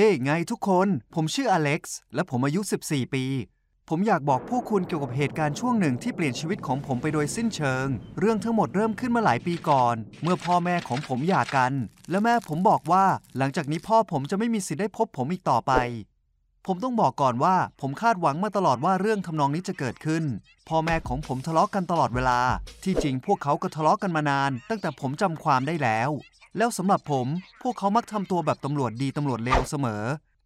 เฮ้ไงทุกคน ผมชื่ออเล็กซ์ และผมอายุ 14 ปี ผมอยากบอกพวกคุณเกี่ยวกับเหตุการณ์ช่วงหนึ่งที่เปลี่ยนชีวิตของผมไปโดยสิ้นเชิง เรื่องทั้งหมดเริ่มขึ้นมาหลายปีก่อน เมื่อพ่อแม่ของผมหย่ากัน และแม่ผมบอกว่า หลังจากนี้พ่อผมจะไม่มีสิทธิ์ได้พบผมอีกต่อไป ผมต้องบอกก่อนว่า ผมคาดหวังมาตลอดว่าเรื่องทำนองนี้จะเกิดขึ้น พ่อแม่ของผมทะเลาะกันตลอดเวลา ที่จริงพวกเขาก็ทะเลาะกันมานาน ตั้งแต่ผมจำความได้แล้ว แล้วสำหรับผมพวกเขามักทำตัวแบบตำรวจดีตำรวจเลวเสมอ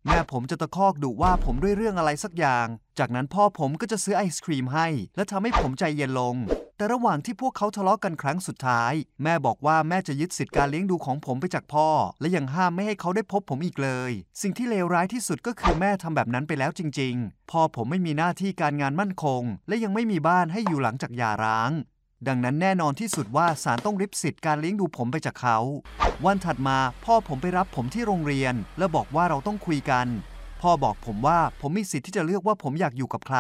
แม่ผมจะตะคอกดุว่าผมด้วยเรื่องอะไรสักอย่าง จากนั้นพ่อผมก็จะซื้อไอศครีมให้ และทำให้ผมใจเย็นลง แต่ระหว่างที่พวกเขาทะเลาะกันครั้งสุดท้าย แม่บอกว่าแม่จะยึดสิทธิการเลี้ยงดูของผมไปจากพ่อ และยังห้ามไม่ให้เขาได้พบผมอีกเลย สิ่งที่เลวร้ายที่สุดก็คือแม่ทำแบบนั้นไปแล้วจริง ๆ พ่อผมไม่มีหน้าที่การงานมั่นคง และยังไม่มีบ้านให้อยู่หลังจากหย่าร้าง ดังนั้นแน่นอนที่สุดว่าศาลต้องริบสิทธิ์การเลี้ยงดูผมไปจากเขา วันถัดมาพ่อผมไปรับผมที่โรงเรียน และบอกว่าเราต้องคุยกัน พ่อบอกผมว่าผมมีสิทธิ์ที่จะเลือกว่าผมอยากอยู่กับใคร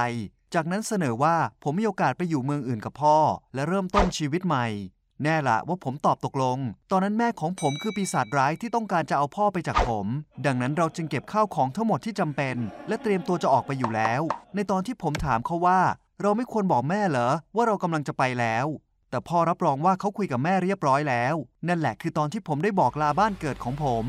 จากนั้นเสนอว่าผมมีโอกาสไปอยู่เมืองอื่นกับพ่อ และเริ่มต้นชีวิตใหม่ แน่ละว่าผมตอบตกลง ตอนนั้นแม่ของผมคือปีศาจร้ายที่ต้องการจะเอาพ่อไปจากผม ดังนั้นเราจึงเก็บข้าวของทั้งหมดที่จำเป็น และเตรียมตัวจะออกไปอยู่แล้ว ในตอนที่ผมถามเขาว่า เราไม่ควรบอกแม่เหรอว่าเรากำลังจะไปแล้ว แต่พ่อรับรองว่าเขาคุยกับแม่เรียบร้อยแล้ว นั่นแหละคือตอนที่ผมได้บอกลาบ้านเกิดของผม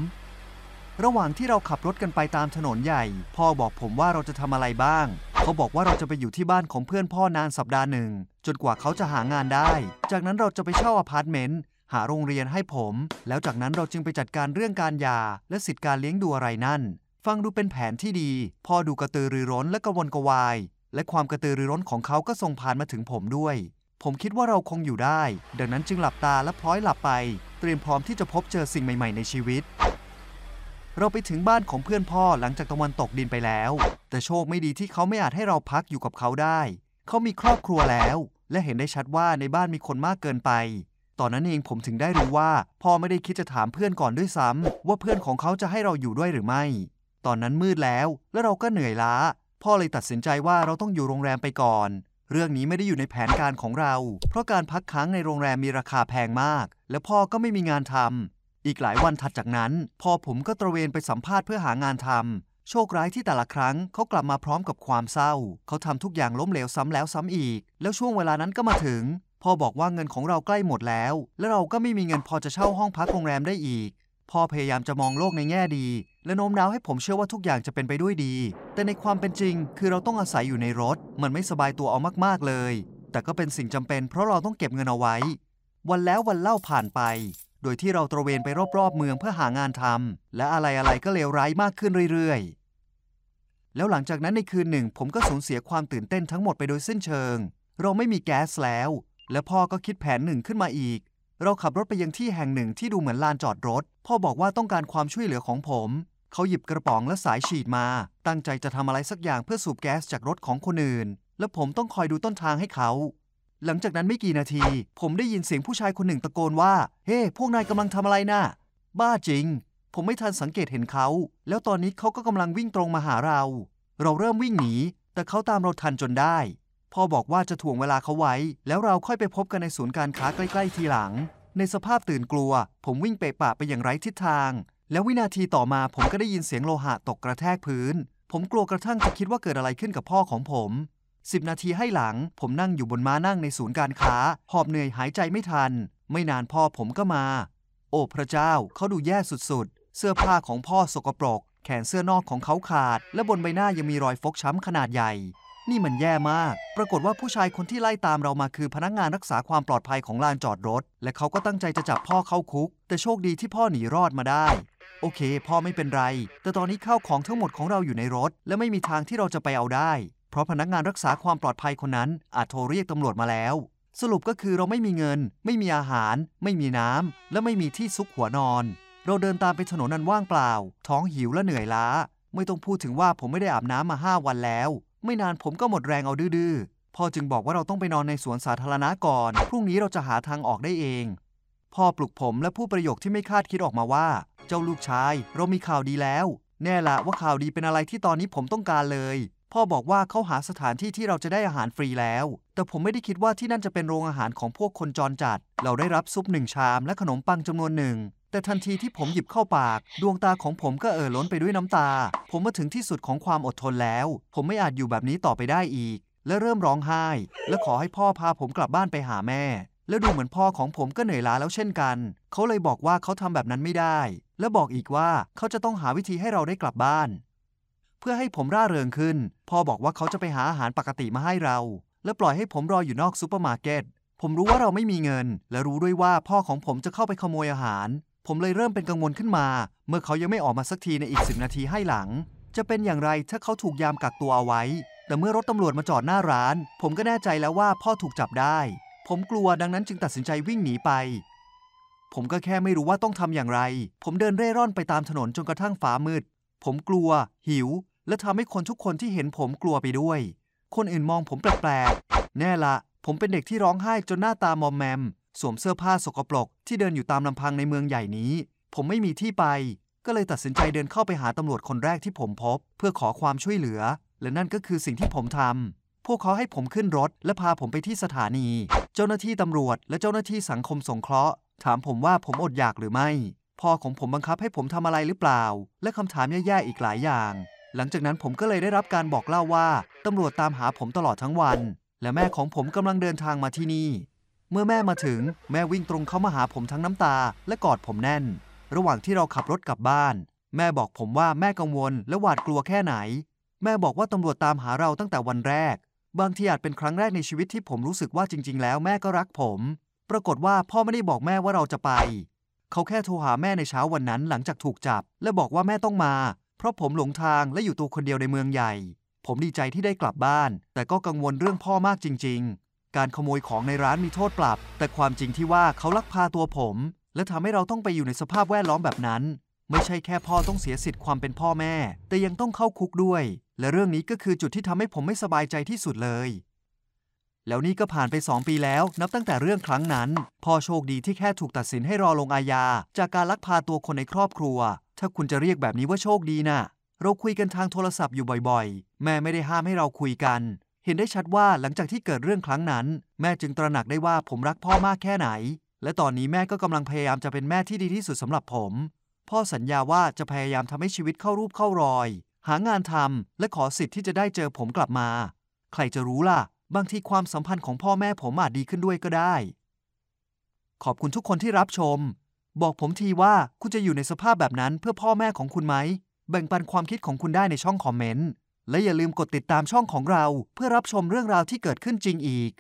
ระหว่างที่เราขับรถกันไปตามถนนใหญ่ พ่อบอกผมว่าเราจะทำอะไรบ้าง เขาบอกว่าเราจะไปอยู่ที่บ้านของเพื่อนพ่อนานสัปดาห์หนึ่ง จนกว่าเขาจะหางานได้ จากนั้นเราจะไปเช่าอพาร์ตเมนต์หาโรงเรียนให้ผม แล้วจากนั้นเราจึงไปจัดการเรื่องการหย่า และสิทธิการเลี้ยงดูอะไรนั่น ฟังดูเป็นแผนที่ดี พ่อดูกระตือรือร้นและกระวนกระวาย และความกระตือรือร้นของเขาก็ส่งผ่านมาถึงผมด้วย ผมคิดว่าเราคงอยู่ได้ ดังนั้นจึงหลับตาและพลอยหลับไป เตรียมพร้อมที่จะพบเจอสิ่งใหม่ ๆ ในชีวิต เราไปถึงบ้านของเพื่อนพ่อหลังจากตะวันตกดินไปแล้ว แต่โชคไม่ดีที่เขาไม่อาจให้เราพักอยู่กับเขาได้ เขามีครอบครัวแล้ว และเห็นได้ชัดว่าในบ้านมีคนมากเกินไปตอนนั้นเองผมถึงได้รู้ว่า พ่อไม่ได้คิดจะถามเพื่อนก่อนด้วยซ้ำว่าเพื่อนของเขาจะให้เราอยู่ด้วยหรือไม่ ตอนนั้นมืดแล้ว และเราก็เหนื่อยล้า พ่อเลยตัดสินใจว่าเราต้องอยู่โรงแรมไปก่อน เรื่องนี้ไม่ได้อยู่ในแผนการของเรา เพราะการพักค้างในโรงแรมมีราคาแพงมาก และพ่อก็ไม่มีงานทำอีกหลายวันถัดจากนั้น พ่อผมก็ตระเวนไปสัมภาษณ์เพื่อหางานทำโชคร้ายที่แต่ละครั้งเขากลับมาพร้อมกับความเศร้า เขาทำทุกอย่างล้มเหลวซ้ำแล้วซ้ำอีก แล้วช่วงเวลานั้นก็มาถึงพ่อบอกว่าเงินของเราใกล้หมดแล้ว และเราก็ไม่มีเงินพอจะเช่าห้องพักโรงแรมได้อีก พ่อพยายามจะมองโลกในแง่ดี และโน้มน้าวให้ผมเชื่อว่าทุกอย่างจะเป็นไปด้วยดี แต่ในความเป็นจริง คือเราต้องอาศัยอยู่ในรถ มันไม่สบายตัวเอามากๆเลย แต่ก็เป็นสิ่งจำเป็น เพราะเราต้องเก็บเงินเอาไว้ วันแล้ววันเล่าผ่านไป โดยที่เราตระเวนไปรอบๆเมืองเพื่อหางานทำและอะไรๆก็เลวร้ายมากขึ้นเรื่อยๆ แล้วหลังจากนั้นในคืนหนึ่ง ผมก็สูญเสียความตื่นเต้นทั้งหมดไปโดยสิ้นเชิง เราไม่มีแก๊สแล้ว และพ่อก็คิดแผนหนึ่งขึ้นมาอีก เราขับรถไปยังที่แห่งหนึ่งที่ดูเหมือนลานจอดรถ พ่อบอกว่าต้องการความช่วยเหลือของผม เขาหยิบกระป๋องและสายฉีดมา ตั้งใจจะทำอะไรสักอย่างเพื่อสูบแก๊สจากรถของคนอื่น และผมต้องคอยดูต้นทางให้เขา หลังจากนั้นไม่กี่นาที ผมได้ยินเสียงผู้ชายคนหนึ่งตะโกนว่า เฮ้พวกนายกำลังทำอะไรนะ่ะ บ้าจริง ผมไม่ทันสังเกตเห็นเขา แล้วตอนนี้เขาก็กำลังวิ่งตรงมาหาเรา เราเริ่มวิ่งหนี แต่เขาตามเราทันจนได้ พ่อบอกว่าจะถ่วงเวลาเขาไว้ แล้วเราค่อยไปพบกันในศูนย์การค้าใกล้ๆทีหลัง ในสภาพตื่นกลัว ผมวิ่งเปะปะไปอย่างไร้ทิศทาง แล้ววินาทีต่อมาผมก็ได้ยินเสียงโลหะตกกระแทกพื้น ผมกลัวกระทั่งจะคิดว่าเกิดอะไรขึ้นกับพ่อของผมสิบนาทีให้หลัง ผมนั่งอยู่บนม้านั่งในศูนย์การค้า หอบเหนื่อยหายใจไม่ทัน ไม่นานพ่อผมก็มา โอ้พระเจ้าเขาดูแย่สุดๆ เสื้อผ้าของพ่อสกปรก แขนเสื้อนอกของเขาขาด และบนใบหน้ายังมีรอยฟกช้ำขนาดใหญ่ นี่มันแย่มาก ปรากฏว่าผู้ชายคนที่ไล่ตามเรามาคือพนักงานรักษาความปลอดภัยของลานจอดรถ และเขาก็ตั้งใจจะจับพ่อเข้าคุก แต่โชคดีที่พ่อหนีรอดมาได้ โอเค พ่อไม่เป็นไร แต่ตอนนี้ข้าวของทั้งหมดของเราอยู่ในรถ และไม่มีทางที่เราจะไปเอาได้ เพราะพนักงานรักษาความปลอดภัยคนนั้น อาจโทรเรียกตำรวจมาแล้ว สรุปก็คือเราไม่มีเงิน ไม่มีอาหาร ไม่มีน้ำและไม่มีที่ซุกหัวนอน เราเดินตามไปถนนนั้นว่างเปล่า ท้องหิวและเหนื่อยล้า ไม่ต้องพูดถึงว่าผมไม่ได้อาบน้ำมาห้าวันแล้ว ไม่นานผมก็หมดแรงเอาดื้อพ่อจึงบอกว่าเราต้องไปนอนในสวนสาธารณะก่อน พรุ่งนี้เราจะหาทางออกได้เอง พ่อปลุกผมและผู้ประโยคที่ไม่คาดคิดออกมาว่า เจ้าลูกชาย เรามีข่าวดีแล้ว แน่ละว่าข่าวดีเป็นอะไรที่ตอนนี้ผมต้องการเลย พ่อบอกว่าเขาหาสถานที่ที่เราจะได้อาหารฟรีแล้ว แต่ผมไม่ได้คิดว่าที่นั่นจะเป็นโรงอาหารของพวกคนจรจัด เราได้รับซุปหนึ่งชามและขนมปังจำนวนหนึ่ง แต่ทันทีที่ผมหยิบเข้าปาก ดวงตาของผมก็เอ่อล้นไปด้วยน้ำตา ผมมาถึงที่สุดของความอดทนแล้ว ผมไม่อาจอยู่แบบนี้ต่อไปได้อีก และเริ่มร้องไห้ และขอให้พ่อพาผมกลับบ้านไปหาแม่ แล้วดูเหมือนพ่อของผมก็เหนื่อยล้าแล้วเช่นกัน เขาเลยบอกว่าเขาทำแบบนั้นไม่ได้ และบอกอีกว่าเขาจะต้องหาวิธีให้เราได้กลับบ้าน เพื่อให้ผมร่าเริงขึ้น พ่อบอกว่าเขาจะไปหาอาหารปกติมาให้เรา และปล่อยให้ผมรออยู่นอกซูเปอร์มาร์เก็ตผมรู้ว่าเราไม่มีเงิน และรู้ด้วยว่าพ่อของผมจะเข้าไปขโมยอาหาร ผมเลยเริ่มเป็นกังวลขึ้นมา เมื่อเขายังไม่ออกมาสักทีในอีกสิบนาทีให้หลัง จะเป็นอย่างไรถ้าเขาถูกยามกักตัวเอาไว้ แต่เมื่อรถตำรวจมาจอดหน้าร้าน ผมก็แน่ใจแล้วว่าพ่อถูกจับได้ ผมกลัวดังนั้นจึงตัดสินใจวิ่งหนีไป ผมก็แค่ไม่รู้ว่าต้องทำอย่างไร ผมเดินเร่ร่อนไปตามถนนจนกระทั่งฟ้ามืด ผมกลัว หิว และทำให้คนทุกคนที่เห็นผมกลัวไปด้วย คนอื่นมองผมแปลกๆแน่ละ ผมเป็นเด็กที่ร้องไห้จนหน้าตามอมแมม สวมเสื้อผ้าสกปรกที่เดินอยู่ตามลำพังในเมืองใหญ่นี้ ผมไม่มีที่ไป ก็เลยตัดสินใจเดินเข้าไปหาตำรวจคนแรกที่ผมพบ เพื่อขอความช่วยเหลือ และนั่นก็คือสิ่งที่ผมทำพวกเขาให้ผมขึ้นรถ และพาผมไปที่สถานี เจ้าหน้าที่ตำรวจ และเจ้าหน้าที่สังคมสงเคราะห์ ถามผมว่าผมอดอยากหรือไม่พ่อของผมบังคับให้ผมทำอะไรหรือเปล่า และคำถามแย่ๆอีกหลายอย่าง หลังจากนั้นผมก็เลยได้รับการบอกเล่าว่าตำรวจตามหาผมตลอดทั้งวัน และแม่ของผมกำลังเดินทางมาที่นี่ เมื่อแม่มาถึงแม่วิ่งตรงเข้ามาหาผมทั้งน้ำตา และกอดผมแน่น ระหว่างที่เราขับรถกลับบ้าน แม่บอกผมว่าแม่กังวลและหวาดกลัวแค่ไหน แม่บอกว่าตำรวจตามหาเราตั้งแต่วันแรก บางทีอาจเป็นครั้งแรกในชีวิตที่ผมรู้สึกว่าจริง ๆ แล้วแม่ก็รักผม ปรากฏว่าพ่อไม่ได้บอกแม่ว่าเราจะไป เขาแค่โทรหาแม่ในเช้าวันนั้นหลังจากถูกจับ และบอกว่าแม่ต้องมา เพราะผมหลงทางและอยู่ตัวคนเดียวในเมืองใหญ่ ผมดีใจที่ได้กลับบ้าน แต่ก็กังวลเรื่องพ่อมากจริง ๆ การขโมยของในร้านมีโทษปรับ แต่ความจริงที่ว่าเขาลักพาตัวผม และทำให้เราต้องไปอยู่ในสภาพแวดล้อมแบบนั้น ไม่ใช่แค่พ่อต้องเสียสิทธิ์ความเป็นพ่อแม่ แต่ยังต้องเข้าคุกด้วย และเรื่องนี้ก็คือจุดที่ทำให้ผมไม่สบายใจที่สุดเลย แล้วนี่ก็ผ่านไป 2 ปีแล้ว นับตั้งแต่เรื่องครั้งนั้น พ่อโชคดีที่แค่ถูกตัดสินให้รอลงอาญา จากการลักพาตัวคนในครอบครัว ถ้าคุณจะเรียกแบบนี้ว่าโชคดีน่ะเราคุยกันทางโทรศัพท์อยู่บ่อยๆ แม่ไม่ได้ห้ามให้เราคุยกัน เห็นได้ชัดว่าหลังจากที่เกิดเรื่องครั้งนั้น แม่จึงตระหนักได้ว่าผมรักพ่อมากแค่ไหน และตอนนี้แม่ก็กำลังพยายามจะเป็นแม่ที่ดีที่สุดสำหรับผม พ่อสัญญาว่าจะพยายามทำให้ชีวิตเข้ารูปเข้ารอย หางานทำและขอสิทธิ์ที่จะได้เจอผมกลับมา ใครจะรู้ล่ะ บางทีความสัมพันธ์ของพ่อแม่ผมอาจดีขึ้นด้วยก็ได้ ขอบคุณทุกคนที่รับชม บอกผมทีว่าคุณจะอยู่ในสภาพแบบนั้นเพื่อพ่อแม่ของคุณไหมแบ่งปันความคิดของคุณได้ในช่องคอมเมนต์ และอย่าลืมกดติดตามช่องของเราเพื่อรับชมเรื่องราวที่เกิดขึ้นจริงอีก